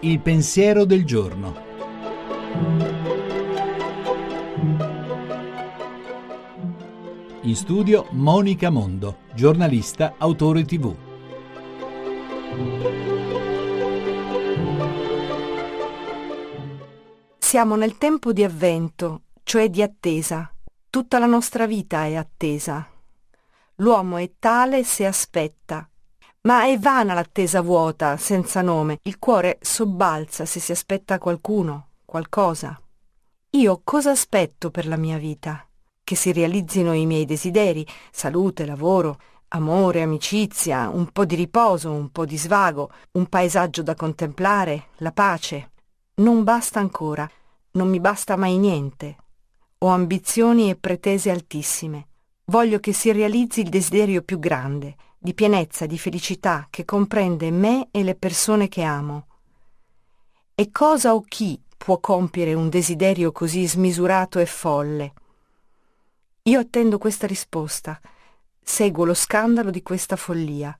Il pensiero del giorno. In studio Monica Mondo, giornalista, autore tv. Siamo nel tempo di avvento, cioè di attesa. Tutta la nostra vita è attesa. L'uomo è tale se aspetta, ma è vana l'attesa vuota, senza nome. Il cuore sobbalza se si aspetta qualcuno, qualcosa. Io cosa aspetto per la mia vita? Che si realizzino i miei desideri, salute, lavoro, amore, amicizia, un po' di riposo, un po' di svago, un paesaggio da contemplare, la pace. Non basta ancora, non mi basta mai niente. Ho ambizioni e pretese altissime. Voglio che si realizzi il desiderio più grande, di pienezza, di felicità, che comprende me e le persone che amo. E cosa o chi può compiere un desiderio così smisurato e folle? Io attendo questa risposta, seguo lo scandalo di questa follia.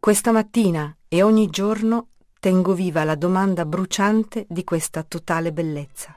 Questa mattina e ogni giorno tengo viva la domanda bruciante di questa totale bellezza.